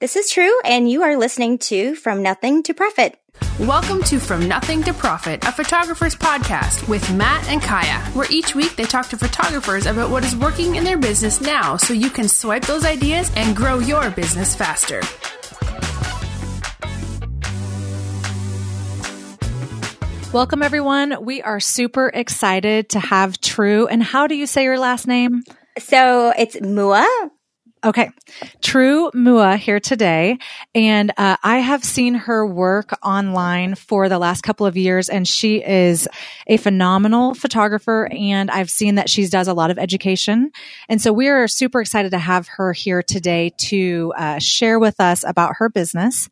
This is true, and you are listening to From Nothing to Profit. Welcome to From Nothing to Profit, a photographer's podcast with Matt and Kaya, where each week they talk to photographers about what is working in their business now so you can swipe those ideas and grow your business faster. Welcome, everyone. We are super excited to have True. And how do you say your last name? So it's Mua. Okay. True Mua here today. And uh, I have seen her work online for the last couple of years, and she is a phenomenal photographer. And I've seen that she does a lot of education. And so we are super excited to have her here today to uh, share with us about her business.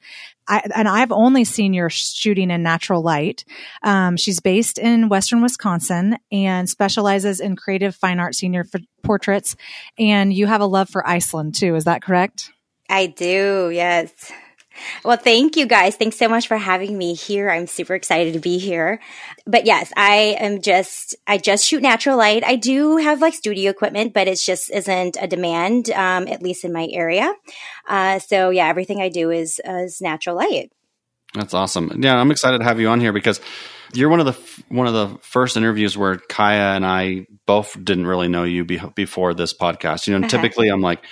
I, and I've only seen your shooting in natural light. Um, she's based in Western Wisconsin and specializes in creative fine art senior portraits. And you have a love for Iceland too. Is that correct? I do. Yes. Well, thank you guys. Thanks so much for having me here. I'm super excited to be here. But yes, I am just, I just shoot natural light. I do have like studio equipment, but it just isn't a demand, um, at least in my area. Uh, so yeah, everything I do is, uh, is natural light. That's awesome. Yeah, I'm excited to have you on here because you're one of the one of the first interviews where Kaya and I both didn't really know you be, before this podcast. You know, uh-huh. typically I'm like,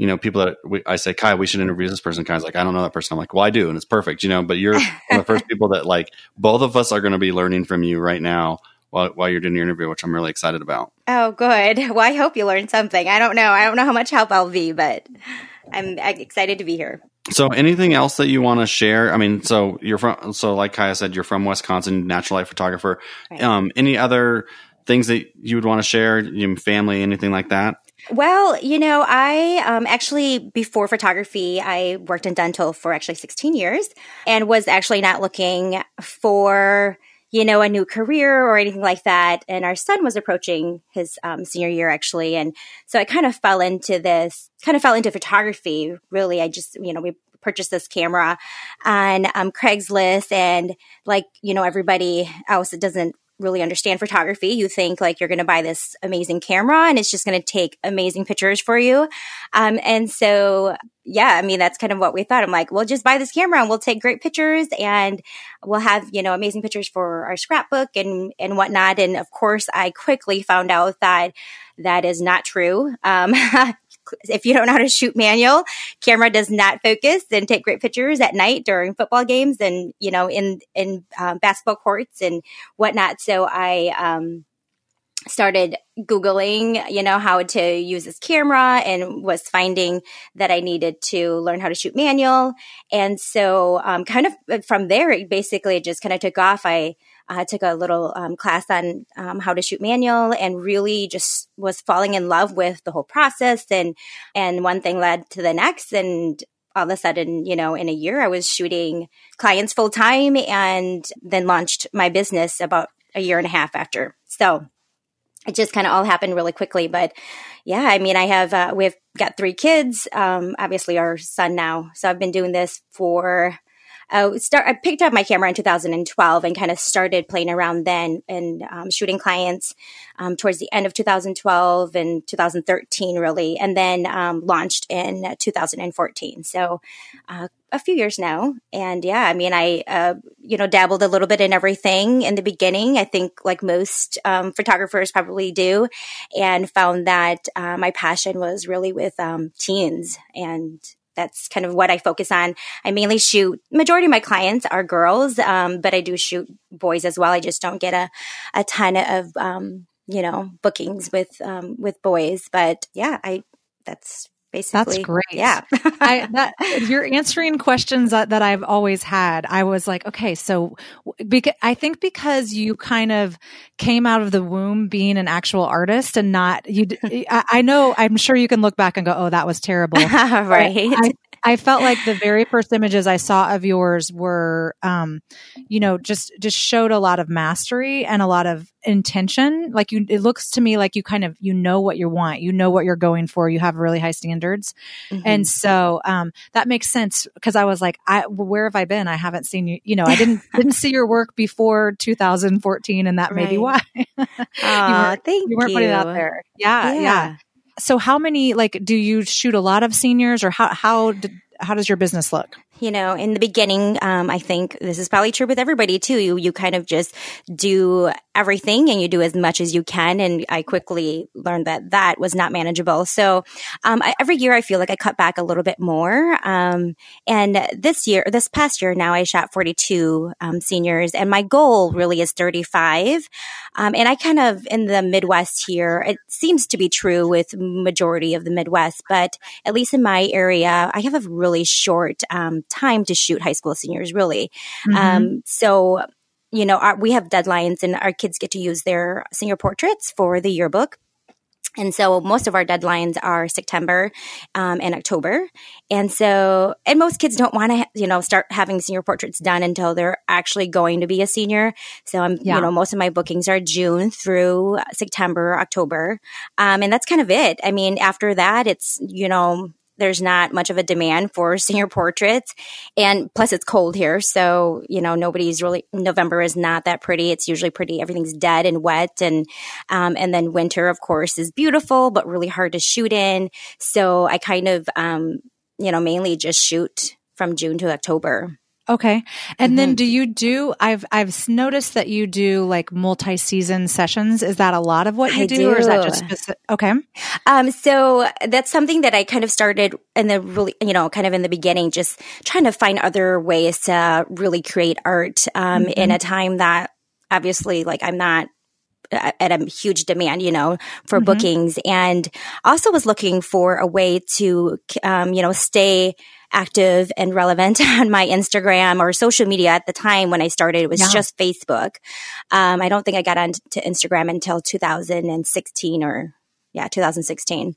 you know, people that we, I say, Kai, we should interview this person. Kai's like, I don't know that person. I'm like, well, I do, and it's perfect, you know. But you're one of the first people that like both of us are going to be learning from you right now while, while you're doing your interview, which I'm really excited about. Oh, good. Well, I hope you learn something. I don't know. I don't know how much help I'll be, but I'm excited to be here. So, anything else that you want to share? I mean, so you're from, so like Kaya said, you're from Wisconsin, natural light photographer. Right. Um, any other things that you would want to share? Your family, anything like that? Well, you know, I um, actually, before photography, I worked in dental for actually 16 years and was actually not looking for, you know, a new career or anything like that. And our son was approaching his um, senior year actually. And so I kind of fell into this, kind of fell into photography. Really, I just, you know, we purchased this camera on um, Craigslist and like, you know, everybody else that doesn't really understand photography, you think like you're going to buy this amazing camera and it's just going to take amazing pictures for you. Um, and so, yeah, I mean, that's kind of what we thought. I'm like, well, just buy this camera and we'll take great pictures and we'll have, you know, amazing pictures for our scrapbook and, and whatnot. And of course, I quickly found out that that is not true. Um, if you don't know how to shoot manual, camera does not focus and take great pictures at night during football games and, you know, in, in um, basketball courts and whatnot. So I, um, started googling you know how to use this camera and was finding that i needed to learn how to shoot manual and so um, kind of from there it basically just kind of took off i I took a little um, class on um, how to shoot manual and really just was falling in love with the whole process. And, and one thing led to the next. And all of a sudden, you know, in a year, I was shooting clients full time and then launched my business about a year and a half after. So it just kind of all happened really quickly. But yeah, I mean, I have, uh, we've got three kids, um, obviously our son now. So I've been doing this for uh, start, I picked up my camera in 2012 and kind of started playing around then and um, shooting clients um, towards the end of 2012 and 2013, really, and then um, launched in 2014. So uh, a few years now. And yeah, I mean, I, uh, you know, dabbled a little bit in everything in the beginning. I think like most um, photographers probably do, and found that uh, my passion was really with um, teens and that's kind of what I focus on. I mainly shoot. Majority of my clients are girls, um, but I do shoot boys as well. I just don't get a a ton of um, you know bookings with um, with boys. But yeah, I that's basically. that's great. Yeah. I, that, you're answering questions that, that i've always had. I was like okay so because i think because you kind of came out of the womb being an actual artist and not you I, I know i'm sure you can look back and go oh that was terrible. Right. I, I felt like the very first images I saw of yours were, um, you know, just just showed a lot of mastery and a lot of intention. Like you, it looks to me like you kind of you know what you want, you know what you're going for. You have really high standards, mm-hmm. and so um, that makes sense because I was like, I where have I been? I haven't seen you. You know, I didn't didn't see your work before 2014, and that right. may be why. you, weren't, thank you weren't putting it out there. Yeah, yeah, yeah so how many like do you shoot a lot of seniors or how how how does your business look? You know, in the beginning, um, I think this is probably true with everybody too. You, you kind of just do everything and you do as much as you can. And I quickly learned that that was not manageable. So, um, I, every year I feel like I cut back a little bit more. Um, and this year, this past year now I shot 42, um, seniors and my goal really is 35. Um, and I kind of in the Midwest here, it seems to be true with majority of the Midwest, but at least in my area, I have a really short, um, time to shoot high school seniors, really. Mm-hmm. Um, so, you know, our, we have deadlines and our kids get to use their senior portraits for the yearbook. And so most of our deadlines are September um, and October. And so, and most kids don't want to, you know, start having senior portraits done until they're actually going to be a senior. So I'm, yeah. you know, most of my bookings are June through September, October. Um, and that's kind of it. I mean, after that, it's, you know, there's not much of a demand for senior portraits. And plus it's cold here. So, you know, nobody's really, November is not that pretty. It's usually pretty. Everything's dead and wet. And, um, and then winter, of course, is beautiful, but really hard to shoot in. So I kind of, um, you know, mainly just shoot from June to October. Okay. And mm-hmm. then do you do I've I've noticed that you do like multi-season sessions. Is that a lot of what you do, do, or is that just specific? Okay. Um so that's something that I kind of started in the really you know, kind of in the beginning just trying to find other ways to really create art um mm-hmm. in a time that obviously like I'm not at a huge demand, you know, for mm-hmm. bookings and also was looking for a way to, um, you know, stay active and relevant on my Instagram or social media at the time when I started. It was yeah. just Facebook. Um, I don't think I got onto Instagram until 2016 or yeah, 2016.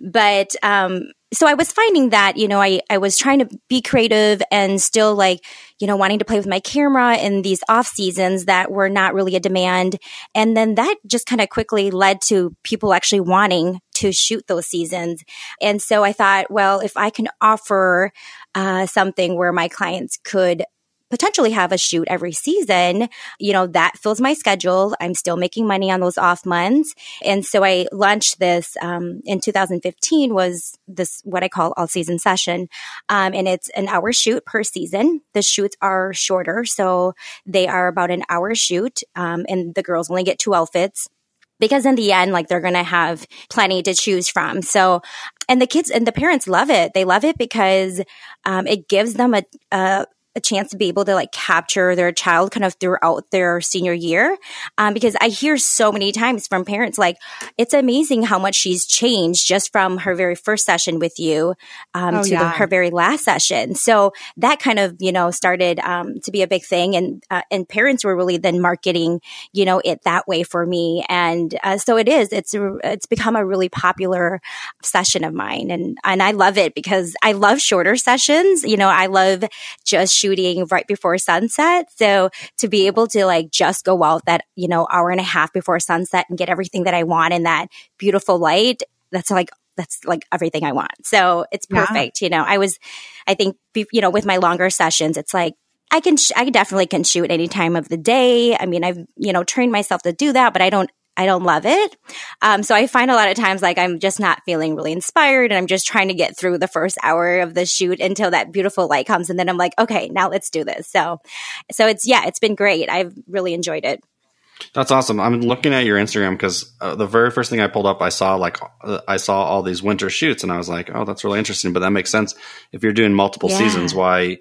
But, um, so I was finding that, you know, I, I was trying to be creative and still like, you know, wanting to play with my camera in these off seasons that were not really a demand. And then that just kind of quickly led to people actually wanting to shoot those seasons. And so I thought, well, if I can offer uh, something where my clients could potentially have a shoot every season, you know, that fills my schedule. I'm still making money on those off months. And so I launched this um, in 2015 was this what I call all season session. Um, and it's an hour shoot per season. The shoots are shorter. So they are about an hour shoot. Um, and the girls only get two outfits because in the end, like they're going to have plenty to choose from. So, and the kids and the parents love it. They love it because um, it gives them a, a a chance to be able to like capture their child kind of throughout their senior year. Um, because I hear so many times from parents like, it's amazing how much she's changed just from her very first session with you um, oh, to yeah. the, her very last session. So that kind of, you know, started um, to be a big thing. And, uh, and parents were really then marketing, you know, it that way for me. And uh, so it is, it's, it's become a really popular session of mine. And, and I love it because I love shorter sessions. You know, I love just shooting right before sunset. So to be able to like just go out that, you know, hour and a half before sunset and get everything that I want in that beautiful light, that's like that's like everything I want. So it's perfect. Yeah. You know, I was, I think, you know, with my longer sessions, it's like, I can, sh- I definitely can shoot any time of the day. I mean, I've, you know, trained myself to do that, but I don't I don't love it. Um, so I find a lot of times like I'm just not feeling really inspired and I'm just trying to get through the first hour of the shoot until that beautiful light comes. And then I'm like, okay, now let's do this. So, so it's, yeah, it's been great. I've really enjoyed it. That's awesome. I'm looking at your Instagram because uh, the very first thing I pulled up, I saw like uh, I saw all these winter shoots, and I was like, "Oh, that's really interesting." But that makes sense if you're doing multiple yeah. seasons. Why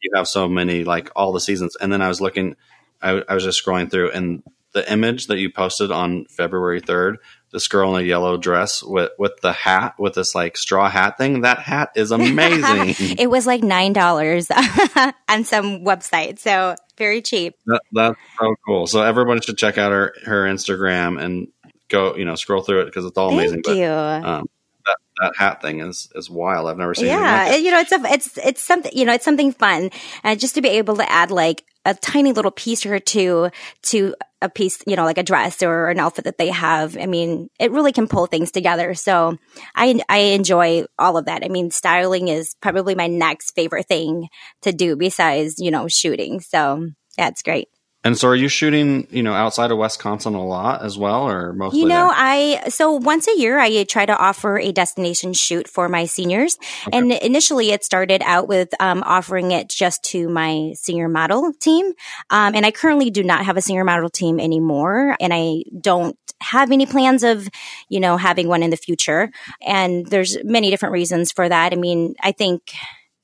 you have so many like all the seasons? And then I was looking, I, I was just scrolling through, and the image that you posted on February 3rd, this girl in a yellow dress with with the hat with this like straw hat thing. That hat is amazing. it was like nine dollars on some website, so very cheap. That, that's so cool. So everyone should check out her her Instagram and go you know scroll through it because it's all Thank amazing. Thank you. But, um, that, that hat thing is is wild. I've never seen. Yeah, like you know, it's a, it's it's something you know, it's something fun, and just to be able to add like a tiny little piece or two to a piece, you know, like a dress or an outfit that they have. I mean, it really can pull things together. So I, I enjoy all of that. I mean, styling is probably my next favorite thing to do besides, you know, shooting. So it's great. And so, are you shooting, you know, outside of Wisconsin a lot as well, or mostly? You know, there? I so once a year I try to offer a destination shoot for my seniors, okay. and initially it started out with um, offering it just to my senior model team, um, and I currently do not have a senior model team anymore, and I don't have any plans of, you know, having one in the future. And there's many different reasons for that. I mean, I think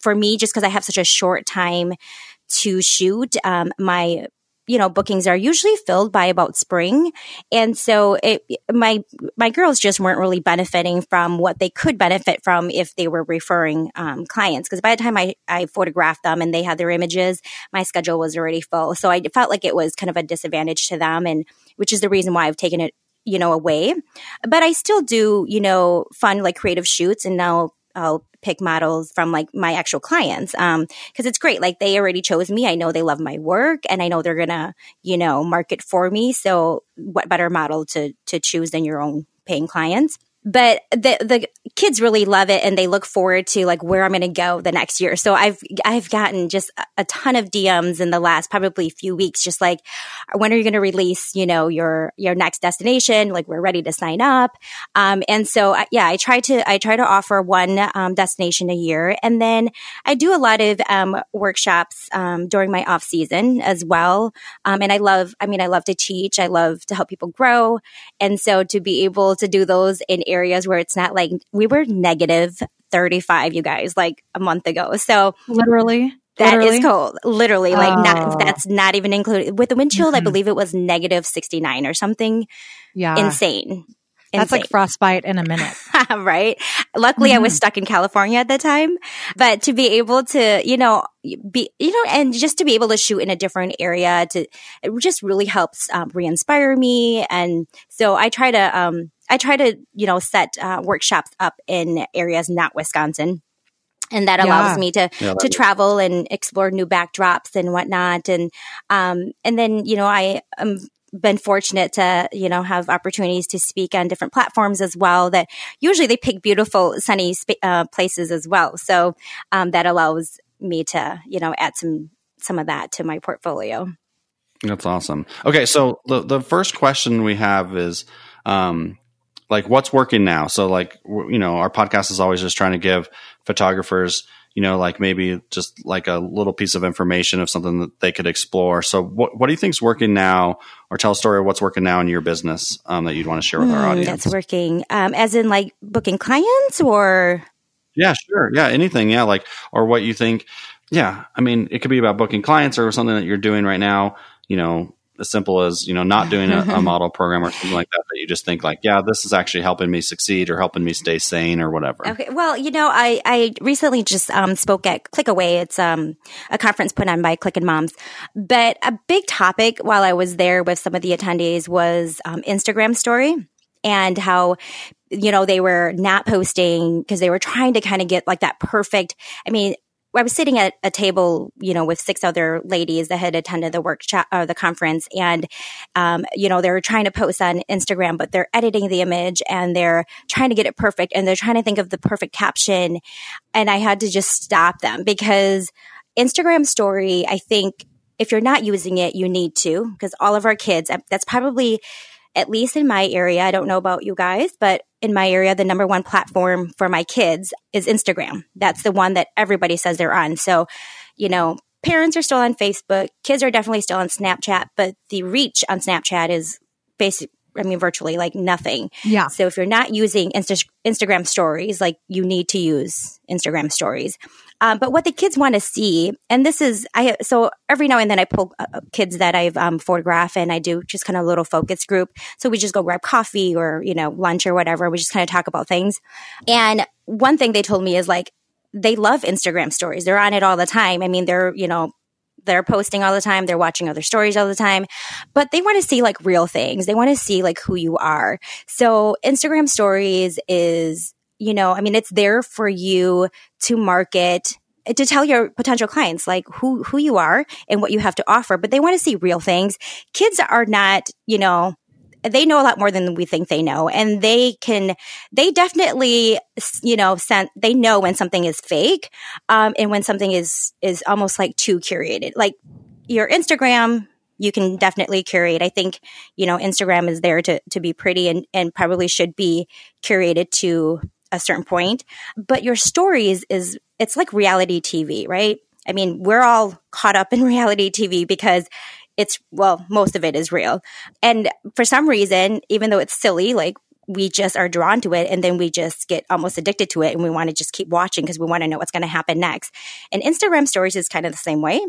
for me, just because I have such a short time to shoot, um, my you know, bookings are usually filled by about spring. And so it, my, my girls just weren't really benefiting from what they could benefit from if they were referring, um, clients. Cause by the time I, I photographed them and they had their images, my schedule was already full. So I felt like it was kind of a disadvantage to them and which is the reason why I've taken it you know, away. But I still do, you know, fun like creative shoots and now I'll pick models from like my actual clients. Um, cause it's great. Like they already chose me. I know they love my work and I know they're to, you know, market for me. So what better model to, to choose than your own paying clients? But the the kids really love it and they look forward to like where I'm going to go the next year. So I've I've gotten just a ton of DMs in the last probably few weeks just like when are you going to release, you know, your your next destination? Like we're ready to sign up. Um, and so yeah, I try to I try to offer one um, destination a year and then I do a lot of um, workshops um, during my off season as well. Um, and I love I mean I love to teach, I love to help people grow. And so to be able to do those in areas areas where it's not like we were negative 35, you guys, like a month ago. So literally. that literally? is cold. Literally, like oh. not that's not even included with the wind chill. Mm-hmm. I believe it was negative sixty nine or something. Yeah, insane. That's like frostbite in a minute. right. Luckily mm-hmm. I was mm-hmm. stuck in California at the time, but to be able to, you know, be, you know, and just to be able to shoot in a different area to, it just really helps um, re-inspire me. And so I try to, um, I try to, you know, set uh, workshops up in areas not Wisconsin and that allows yeah. me to yeah, to travel and explore new backdrops and whatnot and um and then you know i am been fortunate to, you know, have opportunities to speak on different platforms as well that usually they pick beautiful sunny sp- uh, places as well. So um, that allows me to, you know, add some, some of that to my portfolio. That's awesome. Okay. So the, the first question we have is, um, like what's working now? So like, you know, our podcast is always just trying to give photographers you know, like maybe just like a little piece of information of something that they could explore. So, what what do you think is working now, or tell a story of what's working now in your business um, that you'd want to share with mm, our hmm, audience? That's working, um, as in like booking clients, or yeah, sure, yeah, anything, yeah, like or what you think. Yeah, I mean, it could be about booking clients or something that you're doing right now. You know, as simple as you know not doing a, a, model program or something like that that you just think like yeah this is actually helping me succeed or helping me stay sane or whatever. Okay. Well you know i i recently just um, spoke at Clickaway it's um, a conference put on by Clickin Moms. But a big topic while i was there with some of the attendees was um, instagram story and how you know they were not posting because they were trying to kind of get like that perfect i mean I was sitting at a table, you know, with six other ladies that had attended the workshop or the conference, and um, you know, they're trying to post on Instagram, but they're editing the image and they're trying to get it perfect, and they're trying to think of the perfect caption, and I had to just stop them because Instagram story, I think. If you're not using it, you need to because all of our kids, that's probably at least in my area, I don't know about you guys, but in my area, the number one platform for my kids is Instagram. That's the one that everybody says they're on. So, you know, parents are still on Facebook, kids are definitely still on Snapchat, but the reach on Snapchat is basic. I mean, virtually like nothing. Yeah. So if you're not using Insta- Instagram stories, like you need to use Instagram stories. Um, but what the kids want to see, and this is, I, so every now and then I pull uh, uh, kids that I've, um, photographed and I do just kind of a little focus group. So we just go grab coffee or, you know, lunch or whatever. We just kind of talk about things. And one thing they told me is like, they love Instagram stories. They're on it all the time. I mean, they're, you know, they're posting all the time. They're watching other stories all the time, but they want to see like real things. They want to see like who you are. So Instagram stories is, you know, I mean, it's there for you to market to tell your potential clients like who who you are and what you have to offer but they want to see real things kids are not you know they know a lot more than we think they know and they can they definitely you know sent, they know when something is fake um, and when something is is almost like too curated like your instagram you can definitely curate. I think, you know, Instagram is there to, to be pretty and, and probably should be curated to a certain point. But your stories is, it's like reality TV, right? I mean, we're all caught up in reality TV because it's, well, most of it is real. And for some reason, even though it's silly, like we just are drawn to it and then we just get almost addicted to it and we want to just keep watching because we want to know what's going to happen next. And Instagram stories is kind of the same way.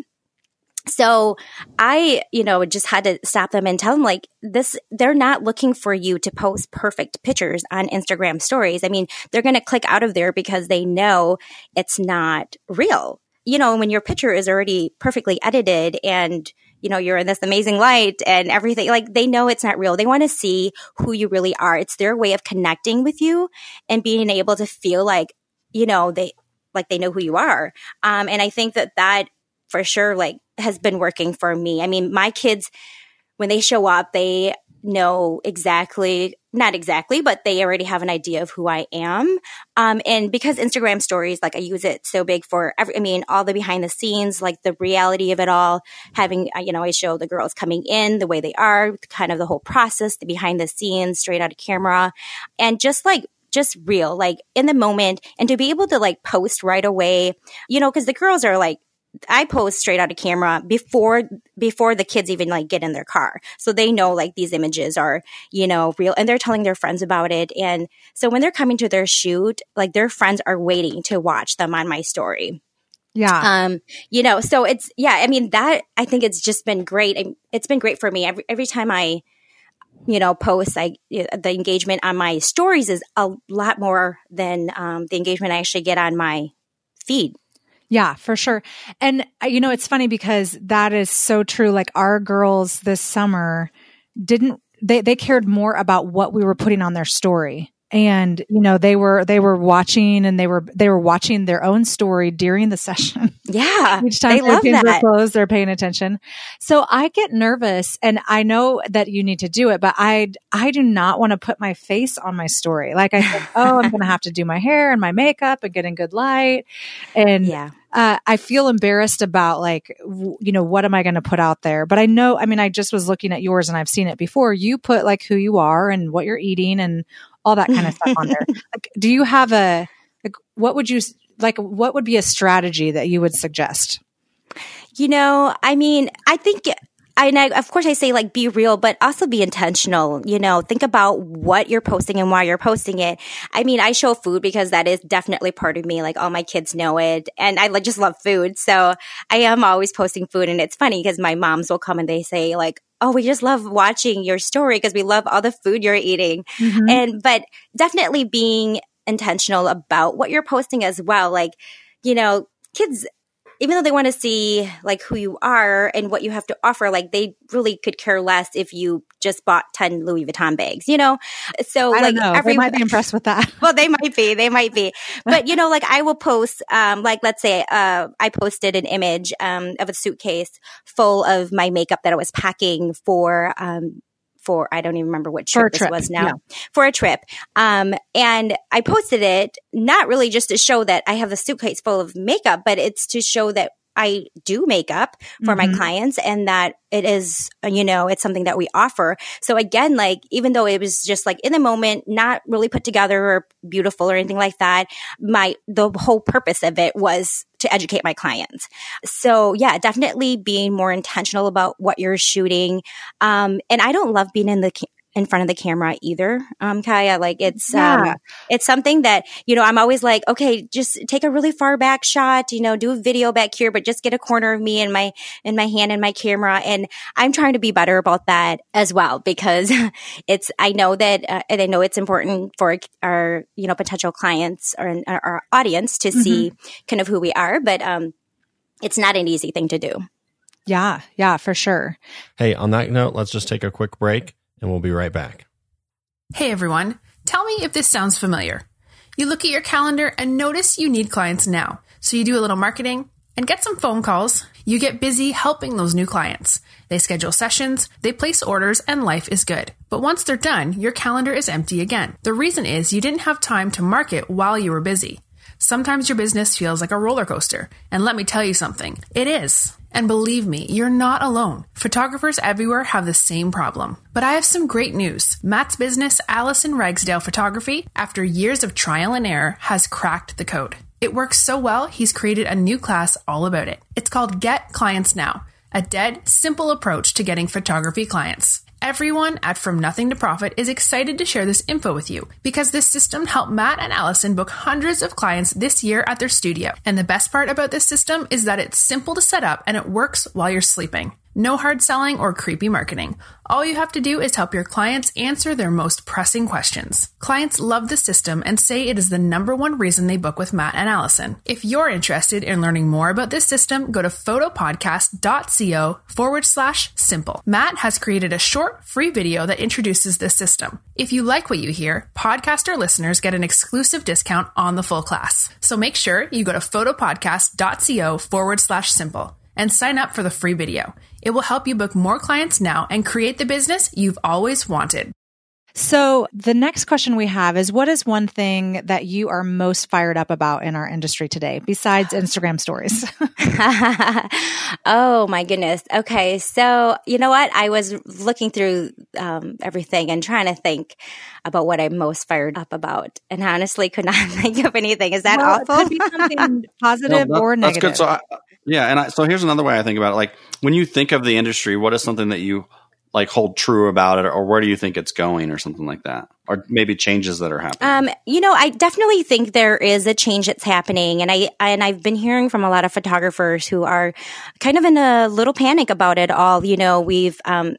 So I, you know, just had to stop them and tell them like this, they're not looking for you to post perfect pictures on Instagram stories. I mean, they're going to click out of there because they know it's not real. You know, when your picture is already perfectly edited and you know, you're in this amazing light and everything. Like they know it's not real. They want to see who you really are. It's their way of connecting with you and being able to feel like, you know, they, like they know who you are. Um, and I think that that for sure, like has been working for me. I mean, my kids, when they show up, they know exactly not exactly but they already have an idea of who i am um, and because instagram stories like i use it so big for every i mean all the behind the scenes like the reality of it all having uh, you know i show the girls coming in the way they are kind of the whole process the behind the scenes straight out of camera and just like just real, like in the moment, and to be able to like post right away, you know, because the girls are like I post straight out of camera before before the kids even like get in their car. So they know like these images are, you know, real and they're telling their friends about it. And so when they're coming to their shoot, like their friends are waiting to watch them on my story. Yeah. Um, you know, so it's yeah, I mean that I think it's just been great. It's been great for me. Every every time I you know, post, I the engagement on my stories is a lot more than um, the engagement I actually get on my feed. Yeah, for sure. And uh, you know, it's funny because that is so true. Like our girls this summer didn't they they cared more about what we were putting on their story and you know they were they were watching and they were they were watching their own story during the session yeah each time they love that. closed they're paying attention so i get nervous and i know that you need to do it but i i do not want to put my face on my story like i said oh i'm gonna have to do my hair and my makeup and get in good light and yeah uh, I feel embarrassed about like, w- you know, what am I going to put out there? But I know, I mean, I just was looking at yours and I've seen it before. You put like who you are and what you're eating and all that kind of stuff on there. Like, do you have a, like, what would you, like, what would be a strategy that you would suggest? You know, I mean, I think I, and I, of course I say like be real, but also be intentional. You know, think about what you're posting and why you're posting it. I mean, I show food because that is definitely part of me. Like all my kids know it and I like just love food. So I am always posting food and it's funny because my moms will come and they say like, oh, we just love watching your story because we love all the food you're eating. Mm-hmm. And, but definitely being intentional about what you're posting as well. Like, you know, kids, even though they want to see like who you are and what you have to offer, like they really could care less if you just bought 10 Louis Vuitton bags, you know? So I like know. Every, they might be impressed with that. well, they might be, they might be, but you know, like I will post, um, like let's say, uh, I posted an image, um, of a suitcase full of my makeup that I was packing for, um, for I don't even remember what trip, trip. this was now yeah. for a trip. Um, and I posted it not really just to show that I have a suitcase full of makeup, but it's to show that I do makeup for mm-hmm. my clients and that it is, you know, it's something that we offer. So again, like, even though it was just like in the moment, not really put together or beautiful or anything like that, my, the whole purpose of it was to educate my clients. So yeah, definitely being more intentional about what you're shooting. Um, and I don't love being in the in front of the camera either, um, Kaya. Like it's, um, yeah. um, it's something that, you know, I'm always like, okay, just take a really far back shot, you know, do a video back here, but just get a corner of me and my, in my hand and my camera. And I'm trying to be better about that as well because it's, I know that, uh, and I know it's important for our, you know, potential clients or our audience to mm-hmm. see kind of who we are, but, um, it's not an easy thing to do. Yeah, yeah, for sure. Hey, on that note, let's just take a quick break and we'll be right back. Hey everyone, tell me if this sounds familiar. You look at your calendar and notice you need clients now. So you do a little marketing and get some phone calls. You get busy helping those new clients. They schedule sessions, they place orders, and life is good. But once they're done, your calendar is empty again. The reason is you didn't have time to market while you were busy. Sometimes your business feels like a roller coaster. And let me tell you something, it is. And believe me, you're not alone. Photographers everywhere have the same problem. But I have some great news. Matt's business, Allison Ragsdale Photography, after years of trial and error, has cracked the code. It works so well, he's created a new class all about it. It's called Get Clients Now, a dead, simple approach to getting photography clients. Everyone at From Nothing to Profit is excited to share this info with you because this system helped Matt and Allison book hundreds of clients this year at their studio. And the best part about this system is that it's simple to set up and it works while you're sleeping. No hard selling or creepy marketing. All you have to do is help your clients answer their most pressing questions. Clients love the system and say it is the number one reason they book with Matt and Allison. If you're interested in learning more about this system, go to photopodcast.co forward slash simple. Matt has created a short free video that introduces this system. If you like what you hear, podcaster listeners get an exclusive discount on the full class. So make sure you go to photopodcast.co forward slash simple and sign up for the free video. It will help you book more clients now and create the business you've always wanted. So, the next question we have is what is one thing that you are most fired up about in our industry today besides Instagram stories? oh my goodness. Okay. So, you know what? I was looking through um, everything and trying to think about what I'm most fired up about. And honestly, could not think of anything. Is that well, awful? It could be something positive no, that, or negative. That's good. So, I, yeah. And I, so here's another way I think about it. Like when you think of the industry, what is something that you like hold true about it or where do you think it's going or something like that or maybe changes that are happening um, you know i definitely think there is a change that's happening and i and i've been hearing from a lot of photographers who are kind of in a little panic about it all you know we've um,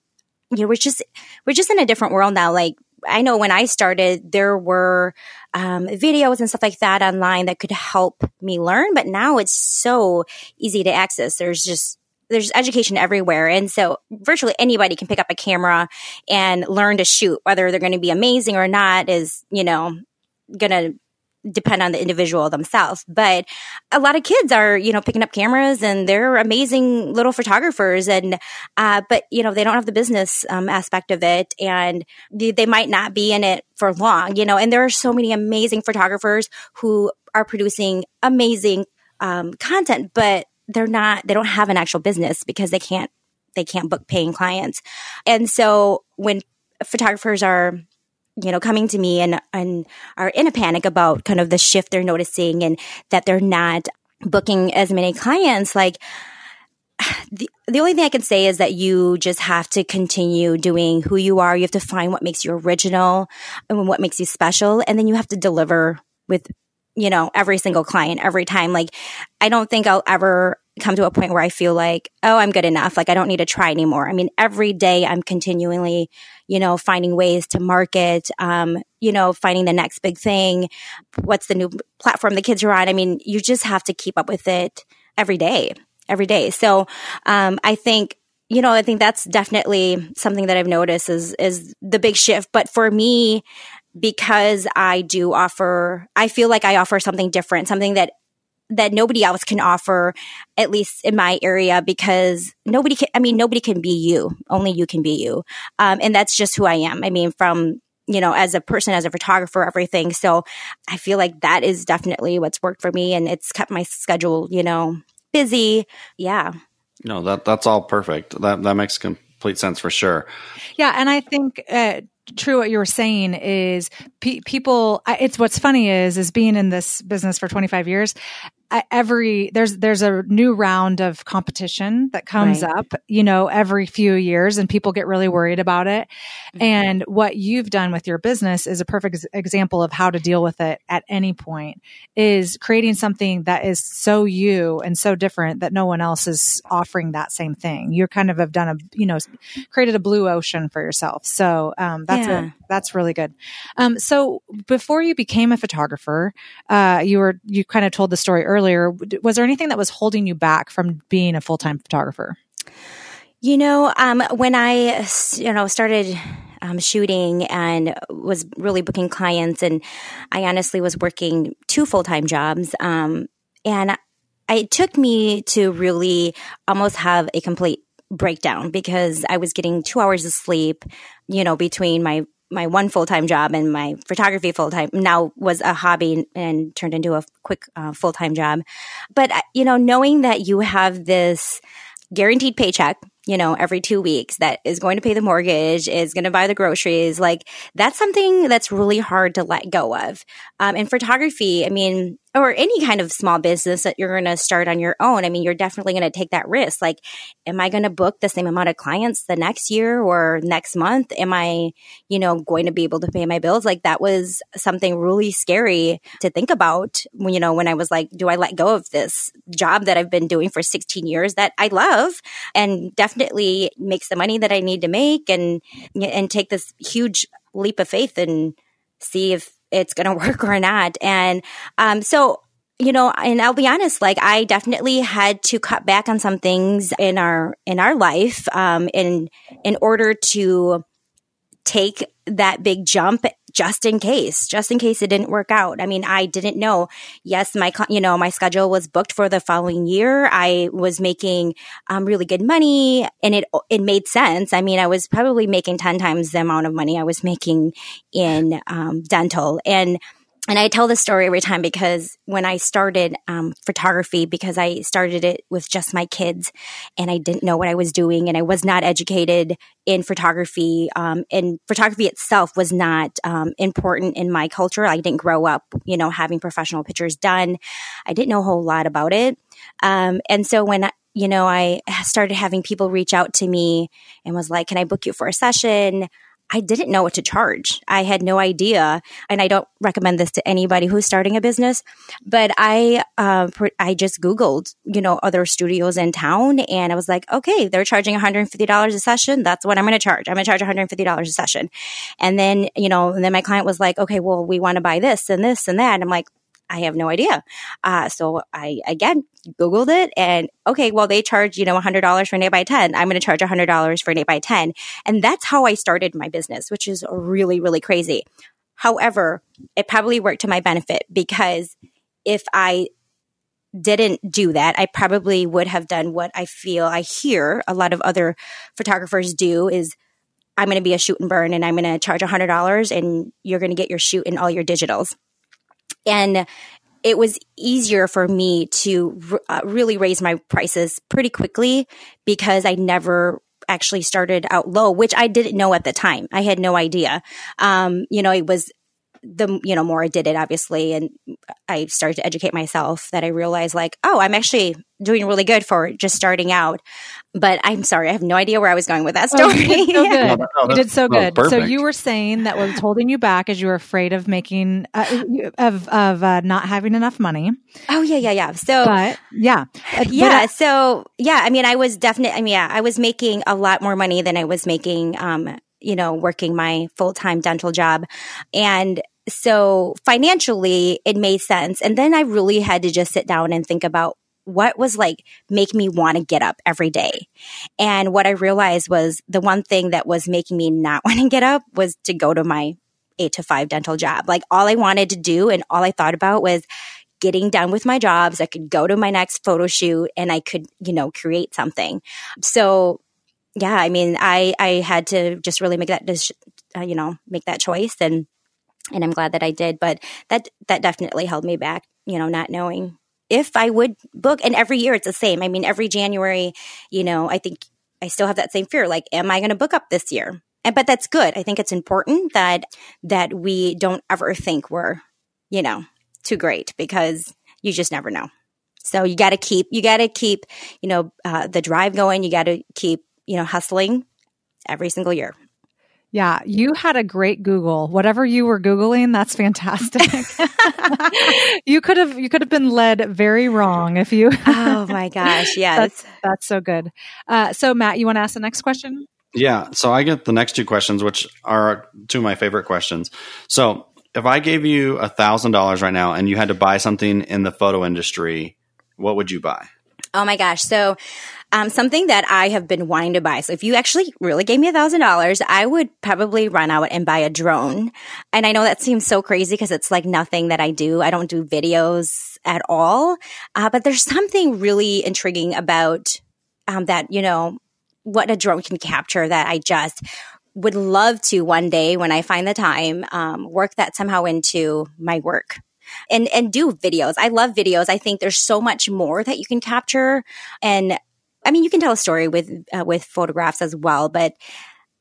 you know we're just we're just in a different world now like I know when I started, there were um, videos and stuff like that online that could help me learn, but now it's so easy to access. There's just there's education everywhere. And so virtually anybody can pick up a camera and learn to shoot. Whether they're going to be amazing or not is, you know, going to depend on the individual themselves. But a lot of kids are, you know, picking up cameras and they're amazing little photographers. And, uh, but, you know, they don't have the business um, aspect of it and they, they might not be in it for long, you know, and there are so many amazing photographers who are producing amazing um, content, but they're not they don't have an actual business because they can't they can't book paying clients. And so when photographers are you know coming to me and and are in a panic about kind of the shift they're noticing and that they're not booking as many clients like the, the only thing I can say is that you just have to continue doing who you are. You have to find what makes you original and what makes you special. And then you have to deliver with you know, every single client every time. Like, I don't think I'll ever come to a point where I feel like, oh, I'm good enough. Like, I don't need to try anymore. I mean, every day I'm continually, you know, finding ways to market, um, you know, finding the next big thing. What's the new platform the kids are on? I mean, you just have to keep up with it every day, every day. So, um, I think, you know, I think that's definitely something that I've noticed is, is the big shift. But for me, because I do offer, I feel like I offer something different, something that that nobody else can offer, at least in my area, because nobody can, I mean, nobody can be you. Only you can be you. Um, and that's just who I am. I mean, from, you know, as a person, as a photographer, everything. So I feel like that is definitely what's worked for me and it's kept my schedule, you know, busy. Yeah. No, that, that's all perfect. That, that makes complete sense for sure. Yeah. And I think, uh, true what you were saying is pe- people it's what's funny is is being in this business for 25 years every there's there's a new round of competition that comes right. up you know every few years and people get really worried about it mm-hmm. and what you've done with your business is a perfect example of how to deal with it at any point is creating something that is so you and so different that no one else is offering that same thing you kind of have done a you know created a blue ocean for yourself so um, that's yeah. a, that's really good um, so before you became a photographer uh, you were you kind of told the story earlier was there anything that was holding you back from being a full time photographer? You know, um, when I, you know, started um, shooting and was really booking clients, and I honestly was working two full time jobs. Um, and it took me to really almost have a complete breakdown because I was getting two hours of sleep, you know, between my my one full time job and my photography full time now was a hobby and turned into a quick uh, full time job. But, uh, you know, knowing that you have this guaranteed paycheck you know, every two weeks that is going to pay the mortgage, is going to buy the groceries. Like that's something that's really hard to let go of. Um, in photography, I mean, or any kind of small business that you're going to start on your own, I mean, you're definitely going to take that risk. Like, am I going to book the same amount of clients the next year or next month? Am I, you know, going to be able to pay my bills? Like, that was something really scary to think about when, you know, when I was like, do I let go of this job that I've been doing for 16 years that I love and definitely makes the money that I need to make and, and take this huge leap of faith and see if it's going to work or not. And um, so you know and i'll be honest like i definitely had to cut back on some things in our in our life um in in order to take that big jump just in case, just in case it didn't work out. I mean, I didn't know. Yes, my, you know, my schedule was booked for the following year. I was making um, really good money and it, it made sense. I mean, I was probably making 10 times the amount of money I was making in um, dental. And and I tell this story every time because when I started um, photography, because I started it with just my kids and I didn't know what I was doing and I was not educated in photography. Um, and photography itself was not um, important in my culture. I didn't grow up, you know, having professional pictures done. I didn't know a whole lot about it. Um, and so when you know, I started having people reach out to me and was like, can I book you for a session? I didn't know what to charge. I had no idea. And I don't recommend this to anybody who's starting a business, but I, uh, I just Googled, you know, other studios in town and I was like, okay, they're charging $150 a session. That's what I'm going to charge. I'm going to charge $150 a session. And then, you know, and then my client was like, okay, well, we want to buy this and this and that. And I'm like, I have no idea. Uh, so I, again, Googled it and okay, well, they charge, you know, $100 for an 8 by 10. I'm going to charge $100 for an 8 by 10. And that's how I started my business, which is really, really crazy. However, it probably worked to my benefit because if I didn't do that, I probably would have done what I feel I hear a lot of other photographers do is I'm going to be a shoot and burn and I'm going to charge $100 and you're going to get your shoot and all your digitals. And it was easier for me to uh, really raise my prices pretty quickly because I never actually started out low, which I didn't know at the time. I had no idea. Um, you know, it was the you know more I did it obviously and I started to educate myself that I realized like oh I'm actually doing really good for just starting out but I'm sorry I have no idea where I was going with that story. Oh, you did so good. No, no, you did so good. So you were saying that was holding you back as you were afraid of making uh, of of uh, not having enough money. Oh yeah yeah yeah. So but yeah uh, yeah. But, so yeah I mean I was definitely I mean yeah I was making a lot more money than I was making um you know, working my full time dental job. And so financially, it made sense. And then I really had to just sit down and think about what was like make me want to get up every day. And what I realized was the one thing that was making me not want to get up was to go to my eight to five dental job. Like all I wanted to do and all I thought about was getting done with my jobs. I could go to my next photo shoot and I could, you know, create something. So yeah, I mean, I, I had to just really make that, uh, you know, make that choice and, and I'm glad that I did, but that, that definitely held me back, you know, not knowing if I would book. And every year it's the same. I mean, every January, you know, I think I still have that same fear. Like, am I going to book up this year? And, but that's good. I think it's important that, that we don't ever think we're, you know, too great because you just never know. So you got to keep, you got to keep, you know, uh, the drive going. You got to keep you know, hustling every single year. Yeah, you had a great Google. Whatever you were googling, that's fantastic. you could have you could have been led very wrong if you. oh my gosh! Yes, that's, that's so good. Uh, so Matt, you want to ask the next question? Yeah. So I get the next two questions, which are two of my favorite questions. So if I gave you a thousand dollars right now and you had to buy something in the photo industry, what would you buy? Oh my gosh. So um, something that I have been wanting to buy. So if you actually really gave me a thousand dollars, I would probably run out and buy a drone. And I know that seems so crazy because it's like nothing that I do. I don't do videos at all. Uh, but there's something really intriguing about um, that, you know, what a drone can capture that I just would love to one day when I find the time, um, work that somehow into my work and, and do videos. I love videos. I think there's so much more that you can capture. And I mean, you can tell a story with, uh, with photographs as well, but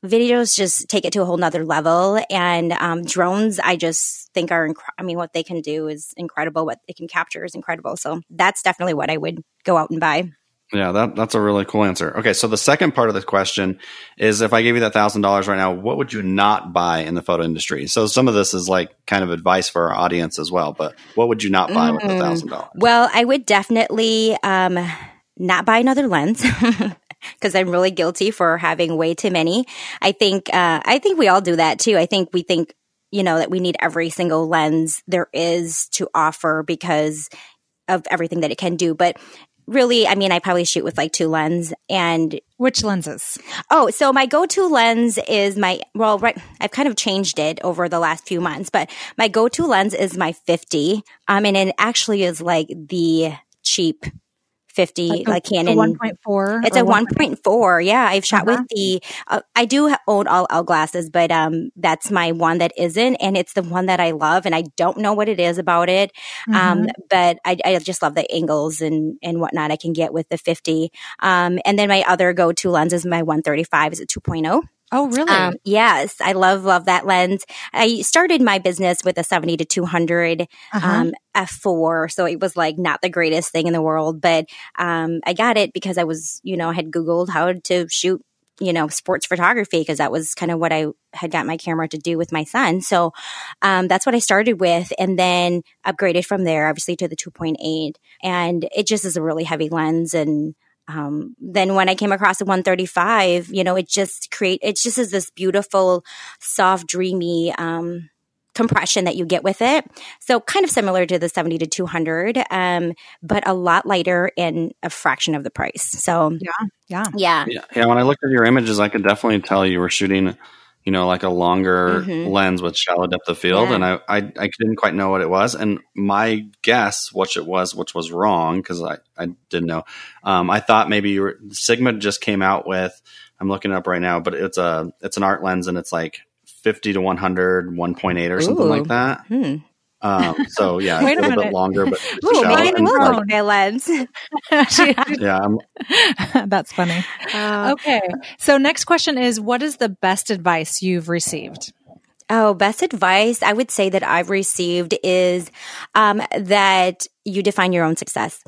videos just take it to a whole nother level. And, um, drones, I just think are, inc- I mean, what they can do is incredible. What they can capture is incredible. So that's definitely what I would go out and buy. Yeah, that, that's a really cool answer. Okay, so the second part of the question is if I gave you that thousand dollars right now, what would you not buy in the photo industry? So some of this is like kind of advice for our audience as well, but what would you not buy with the Mm. thousand dollars? Well, I would definitely um, not buy another lens because I'm really guilty for having way too many. I think uh, I think we all do that too. I think we think you know that we need every single lens there is to offer because of everything that it can do, but. Really, I mean, I probably shoot with like two lens and Which lenses? Oh, so my go-to lens is my well, right. I've kind of changed it over the last few months, but my go-to lens is my 50. Um, and it actually is like the cheap 50, like, Canon. 1.4. it's a 1.4. Yeah, I've shot Uh-huh. with the. Uh, I do own all L glasses, but um, that's my one that isn't, and it's the one that I love, and I don't know what it is about it. Um, Mhm. but I, I just love the angles and and whatnot I can get with the 50. Um, and then my other go-to lens is my 135 is a 2.0. oh, really? Um, yes, I love love that lens. I started my business with a 70 to 200 Uh-huh. um, f4, so it was like not the greatest thing in the world, but um, I got it because I was, you know, I had Googled how to shoot, you know, sports photography because that was kind of what I had got my camera to do with my son. So um, that's what I started with, and then upgraded from there, obviously to the 2.8, and it just is a really heavy lens and. Um, then when I came across the 135, you know, it just create, it just is this beautiful, soft, dreamy, um, compression that you get with it. So kind of similar to the 70 to 200, um, but a lot lighter and a fraction of the price. So yeah. yeah. Yeah, yeah. When I looked at your images, I could definitely tell you were shooting, you know, like a longer Mhm. lens with shallow depth of field, Yeah. and I, I I didn't quite know what it was, and my guess, which it was, which was wrong because I I didn't know. Um, I thought maybe you were Sigma just came out with. I'm looking it up right now, but it's a it's an art lens, and it's like 50 to 100, 1.8 or something like that. Hmm. Um, so yeah, Wait it's a a little bit longer, but Ooh, shallow, maybe I and will like- look my lens. Yeah, I'm, That's funny. Okay. So next question is what is the best advice you've received? Oh, best advice I would say that I've received is um, that you define your own success.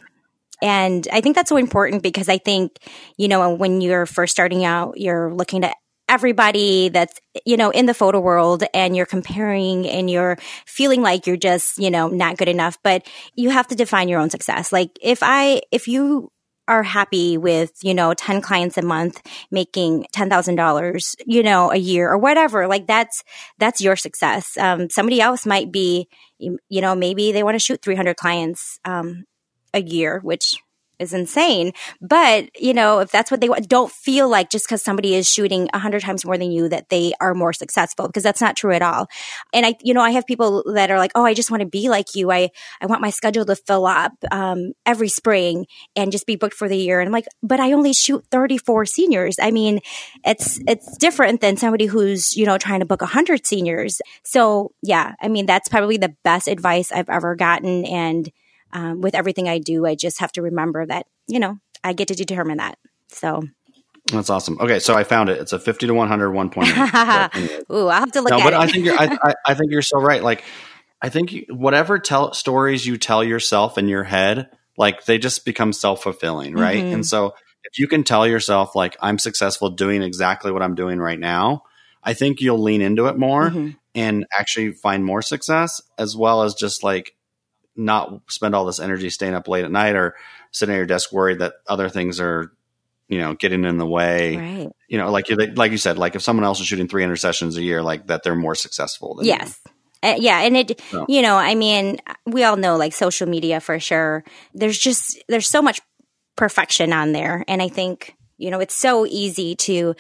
And I think that's so important because I think, you know, when you're first starting out, you're looking at everybody that's, you know, in the photo world and you're comparing and you're feeling like you're just, you know, not good enough, but you have to define your own success. Like if I, if you are happy with, you know, 10 clients a month making $10,000, you know, a year or whatever, like that's, that's your success. Um, somebody else might be, you know, maybe they want to shoot 300 clients, um, a year, which is insane. But, you know, if that's what they want, don't feel like just because somebody is shooting a hundred times more than you that they are more successful because that's not true at all. And I, you know, I have people that are like, oh, I just want to be like you. I, I want my schedule to fill up, um, every spring and just be booked for the year. And I'm like, but I only shoot 34 seniors. I mean, it's, it's different than somebody who's, you know, trying to book a hundred seniors. So yeah, I mean, that's probably the best advice I've ever gotten. And, um, with everything I do, I just have to remember that, you know, I get to determine that. So, that's awesome. Okay, so I found it. It's a 50 to 100, 1.8. But ooh, I'll have to look no, but it. I think you're. I, I, I think you're so right. Like, I think you, whatever tell stories you tell yourself in your head, like they just become self fulfilling, right? Mhm. And so, if you can tell yourself, like, I'm successful doing exactly what I'm doing right now, I think you'll lean into it more Mhm. and actually find more success, as well as just like not spend all this energy staying up late at night or sitting at your desk worried that other things are, you know, getting in the way Right. you know, like you like you said, like if someone else is shooting 300 sessions a year, like that they're more successful than you. Yes. Uh, yeah, and it, So- you know, I mean, we all know like social media for sure. There's just there's so much perfection on there, and I think you know it's so easy to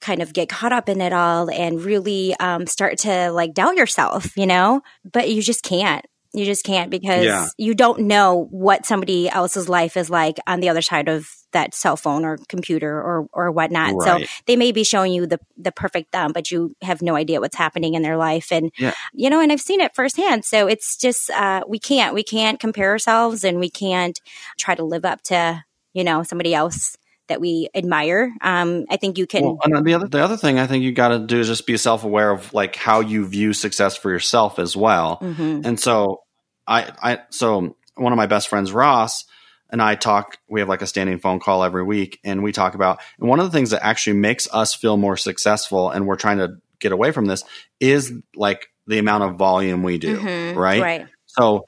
kind of get caught up in it all and really um, start to like doubt yourself, you know. But you just can't. You just can't because Yeah. you don't know what somebody else's life is like on the other side of that cell phone or computer or or whatnot. Right. So they may be showing you the the perfect them, but you have no idea what's happening in their life. And Yeah. you know, and I've seen it firsthand. So it's just uh, we can't we can't compare ourselves, and we can't try to live up to you know somebody else that we admire. Um, I think you can. Well, and the other the other thing I think you got to do is just be self aware of like how you view success for yourself as well. Mhm. And so I I so one of my best friends Ross and I talk we have like a standing phone call every week and we talk about and one of the things that actually makes us feel more successful and we're trying to get away from this is like the amount of volume we do, Mhm. right? Right. So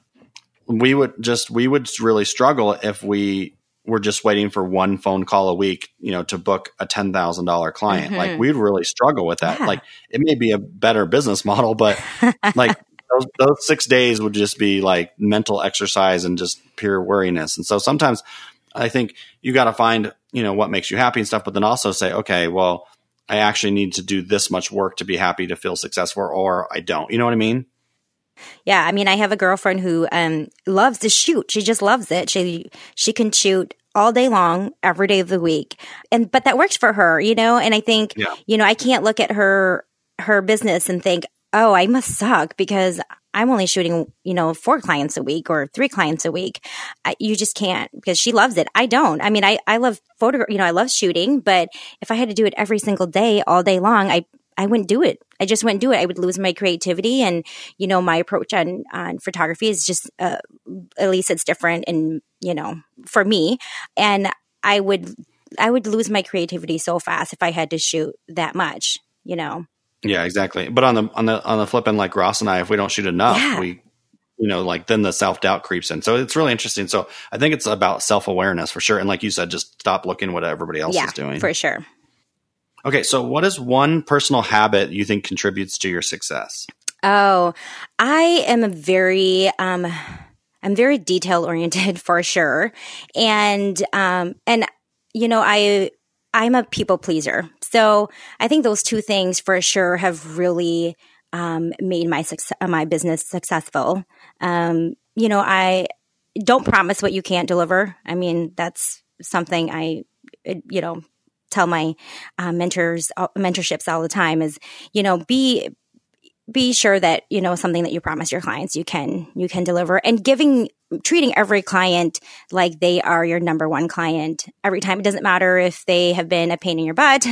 we would just we would really struggle if we were just waiting for one phone call a week, you know, to book a ten thousand dollar client. Mhm. Like we'd really struggle with that. Yeah. Like it may be a better business model, but like those, those six days would just be like mental exercise and just pure worriness. And so sometimes I think you got to find you know what makes you happy and stuff, but then also say, okay, well, I actually need to do this much work to be happy to feel successful, or I don't. You know what I mean? Yeah, I mean, I have a girlfriend who um, loves to shoot. She just loves it. She she can shoot all day long, every day of the week, and but that works for her, you know. And I think, Yeah. you know, I can't look at her her business and think, oh, I must suck because I'm only shooting, you know, four clients a week or three clients a week. I, you just can't because she loves it. I don't. I mean, I I love photo, you know, I love shooting, but if I had to do it every single day, all day long, I I wouldn't do it. I just wouldn't do it. I would lose my creativity and you know my approach on on photography is just uh, at least it's different and you know for me and I would I would lose my creativity so fast if I had to shoot that much. You know. Yeah, exactly. But on the on the on the flip end, like Ross and I, if we don't shoot enough, Yeah. we you know, like then the self doubt creeps in. So it's really interesting. So I think it's about self awareness for sure. And like you said, just stop looking what everybody else yeah, is doing. for sure. Okay, so what is one personal habit you think contributes to your success? Oh, I am a very um I'm very detail oriented for sure. And um and you know, I I'm a people pleaser. So, I think those two things for sure have really um made my success my business successful. Um you know, I don't promise what you can't deliver. I mean, that's something I you know tell my uh, mentors uh, mentorships all the time is you know be be sure that you know something that you promise your clients you can you can deliver and giving treating every client like they are your number one client. Every time it doesn't matter if they have been a pain in your butt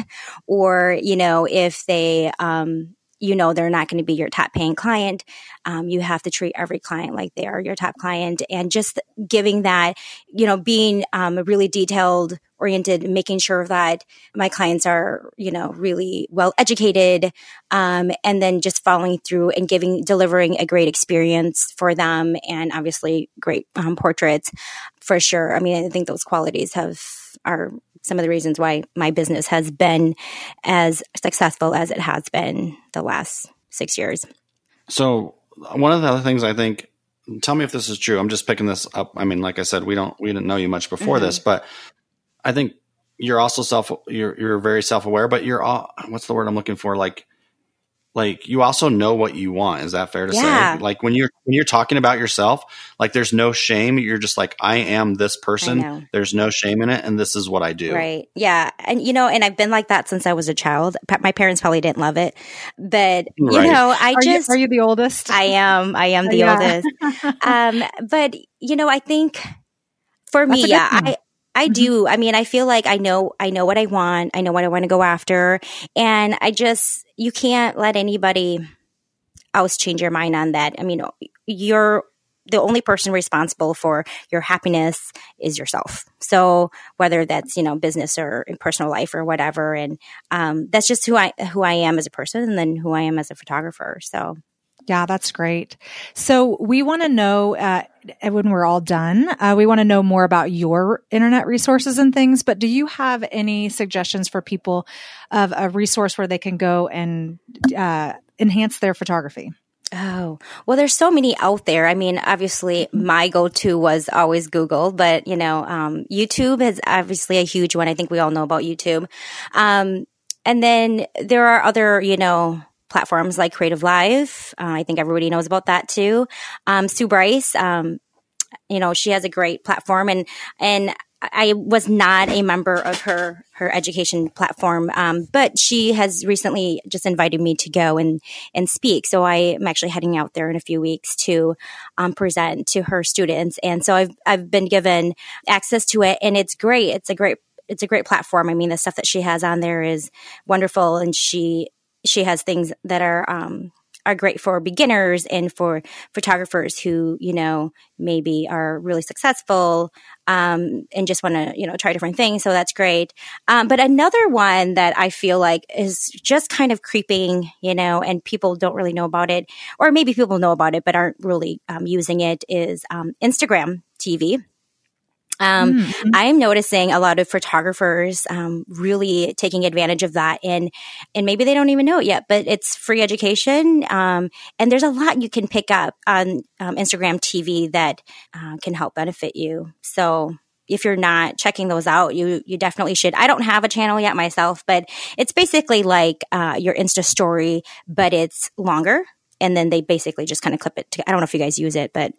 or you know if they um you know they're not going to be your top paying client um, you have to treat every client like they are your top client and just giving that you know being um, really detailed oriented making sure that my clients are you know really well educated um, and then just following through and giving delivering a great experience for them and obviously great um, portraits for sure i mean i think those qualities have are some of the reasons why my business has been as successful as it has been the last six years So one of the other things I think, tell me if this is true. I'm just picking this up. I mean, like I said, we don't we didn't know you much before Mm-hmm. this, but I think you're also self you're you're very self aware, but you're all what's the word I'm looking for? Like like you also know what you want. Is that fair to Yeah. say? Like when you're when you're talking about yourself, like there's no shame. You're just like I am this person. There's no shame in it, and this is what I do. Right. Yeah. And, you know, and I've been like that since I was a child. Pa- My parents probably didn't love it, but, you Right. know, I Are, just, you, are you the oldest? I am, I am the Yeah. oldest. Um, but, you know, I think for That's me, yeah, thing. I, I do. I mean, I feel like I know, I know what I want. I know what I want to go after. And I just, you can't let anybody else change your mind on that. I mean, you're the only person responsible for your happiness is yourself. So whether that's, you know, business or in personal life or whatever. And, um, that's just who I, who I am as a person and then who I am as a photographer. So. Yeah, that's great. So we want to know uh, when we're all done. Uh, we want to know more about your internet resources and things. But do you have any suggestions for people of a resource where they can go and uh, enhance their photography? Oh, well, there's so many out there. I mean, obviously, my go to was always Google, but, you know, um, YouTube is obviously a huge one. I think we all know about YouTube. Um, and then there are other, you know, platforms like Creative Live. Uh, I think everybody knows about that too. Um, Sue Bryce, um, you know, she has a great platform and, and I was not a member of her her education platform, um, but she has recently just invited me to go and and speak. So I am actually heading out there in a few weeks to um, present to her students, and so I've I've been given access to it, and it's great. It's a great it's a great platform. I mean, the stuff that she has on there is wonderful, and she she has things that are um, are great for beginners and for photographers who you know maybe are really successful um, and just want to you know try different things so that's great. Um, but another one that i feel like is just kind of creeping you know and people don't really know about it or maybe people know about it but aren't really um, using it is um, instagram tv um, mm-hmm. I'm noticing a lot of photographers um, really taking advantage of that, and and maybe they don't even know it yet, but it's free education, um, and there's a lot you can pick up on um, Instagram TV that uh, can help benefit you. So if you're not checking those out, you you definitely should. I don't have a channel yet myself, but it's basically like uh, your Insta story, but it's longer and then they basically just kind of clip it. To, I don't know if you guys use it, but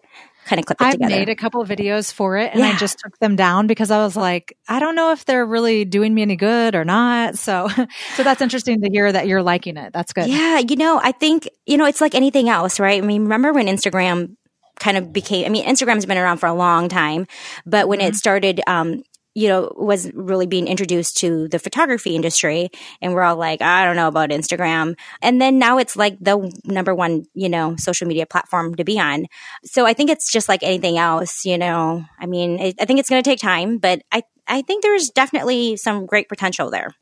kind of clip it I've together. made a couple of videos for it and yeah. I just took them down because I was like, I don't know if they're really doing me any good or not. So, so that's interesting to hear that you're liking it. That's good. Yeah. You know, I think, you know, it's like anything else, right? I mean, remember when Instagram kind of became, I mean, Instagram's been around for a long time, but when mm-hmm. it started, um, you know, was really being introduced to the photography industry. And we're all like, I don't know about Instagram. And then now it's like the number one, you know, social media platform to be on. So I think it's just like anything else, you know, I mean, I think it's going to take time, but I, I think there's definitely some great potential there.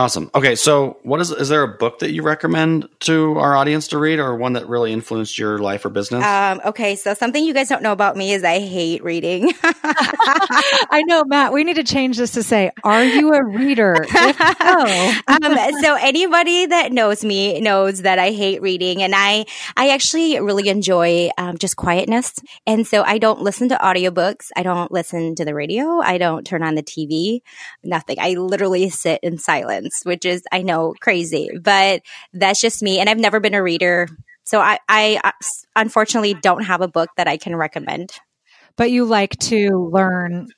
Awesome. Okay, so what is is there a book that you recommend to our audience to read, or one that really influenced your life or business? Um, okay, so something you guys don't know about me is I hate reading. I know, Matt. We need to change this to say, "Are you a reader?" If so, um, so anybody that knows me knows that I hate reading, and I I actually really enjoy um, just quietness, and so I don't listen to audiobooks. I don't listen to the radio. I don't turn on the TV. Nothing. I literally sit in silence which is, I know, crazy, but that's just me. And I've never been a reader. So I, I uh, unfortunately don't have a book that I can recommend. But you like to learn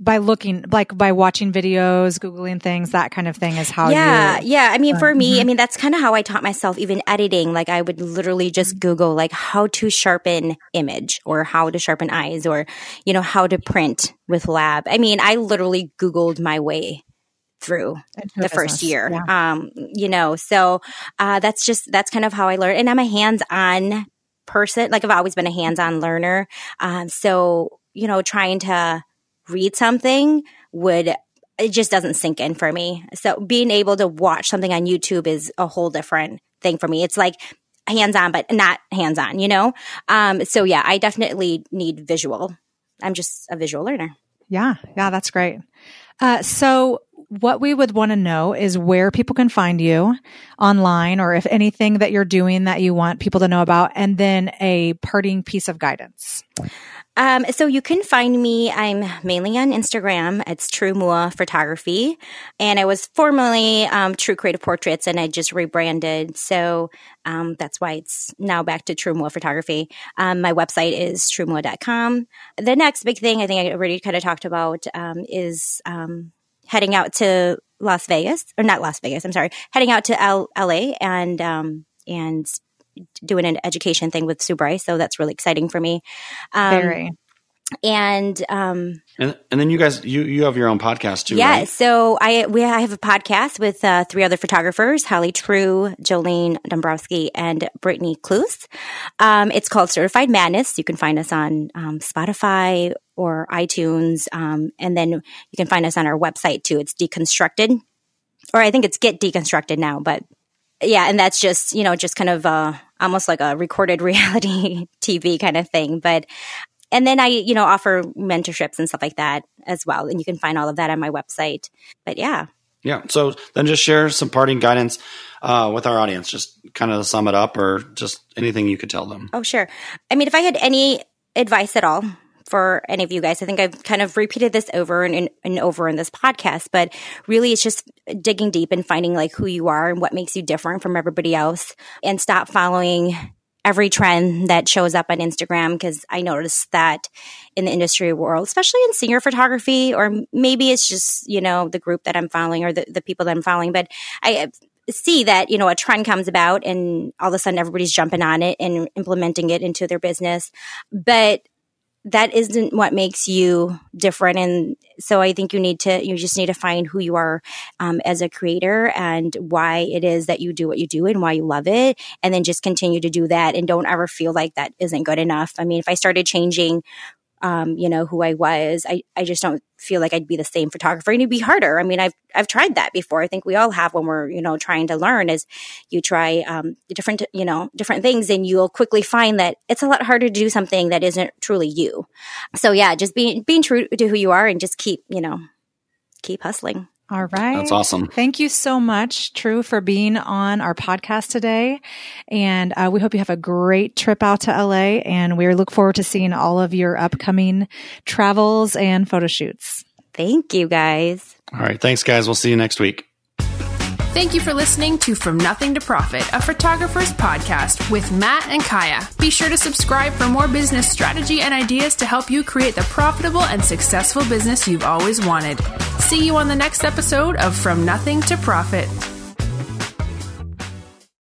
by looking like by watching videos googling things that kind of thing is how yeah yeah i mean for me i mean that's kind of how i taught myself even editing like i would literally just google like how to sharpen image or how to sharpen eyes or you know how to print with lab i mean i literally googled my way through the first year. Yeah. Um, you know, so uh, that's just that's kind of how I learned, And I'm a hands-on person. Like I've always been a hands-on learner. Um, so you know, trying to read something would it just doesn't sink in for me. So being able to watch something on YouTube is a whole different thing for me. It's like hands on, but not hands on, you know? Um, so yeah, I definitely need visual. I'm just a visual learner. Yeah. Yeah. That's great. Uh, so what we would want to know is where people can find you online or if anything that you're doing that you want people to know about, and then a parting piece of guidance. Um, so you can find me. I'm mainly on Instagram. It's True Mua Photography, and I was formerly um, True Creative Portraits, and I just rebranded. So um, that's why it's now back to True Mua Photography. Um, my website is truemua.com. The next big thing I think I already kind of talked about um, is um, heading out to Las Vegas, or not Las Vegas, I'm sorry, heading out to L- LA and, um, and doing an education thing with Bryce. So that's really exciting for me. Um, Very. And, um, and, and then you guys, you, you have your own podcast too, yeah. Right? So I, we, I have a podcast with, uh, three other photographers, Holly True, Jolene Dombrowski, and Brittany Cluse. Um, it's called Certified Madness. You can find us on, um, Spotify or iTunes. Um, and then you can find us on our website too. It's deconstructed, or I think it's get deconstructed now, but yeah. And that's just, you know, just kind of, uh, almost like a recorded reality TV kind of thing. But, and then I, you know, offer mentorships and stuff like that as well. And you can find all of that on my website. But yeah. Yeah. So then just share some parting guidance uh, with our audience. Just kind of sum it up or just anything you could tell them. Oh, sure. I mean, if I had any advice at all for any of you guys. I think I've kind of repeated this over and, and, and over in this podcast, but really it's just digging deep and finding like who you are and what makes you different from everybody else and stop following every trend that shows up on Instagram because I noticed that in the industry world, especially in senior photography, or maybe it's just, you know, the group that I'm following or the, the people that I'm following, but I see that, you know, a trend comes about and all of a sudden everybody's jumping on it and implementing it into their business. But that isn't what makes you different. And so I think you need to, you just need to find who you are um, as a creator and why it is that you do what you do and why you love it. And then just continue to do that and don't ever feel like that isn't good enough. I mean, if I started changing um, you know, who I was. I, I just don't feel like I'd be the same photographer and it'd be harder. I mean, I've, I've tried that before. I think we all have when we're, you know, trying to learn is you try, um, different, you know, different things and you'll quickly find that it's a lot harder to do something that isn't truly you. So yeah, just being, being true to who you are and just keep, you know, keep hustling. All right. That's awesome. Thank you so much, True, for being on our podcast today. And uh, we hope you have a great trip out to LA. And we look forward to seeing all of your upcoming travels and photo shoots. Thank you, guys. All right. Thanks, guys. We'll see you next week. Thank you for listening to From Nothing to Profit, a photographer's podcast with Matt and Kaya. Be sure to subscribe for more business strategy and ideas to help you create the profitable and successful business you've always wanted. See you on the next episode of From Nothing to Profit.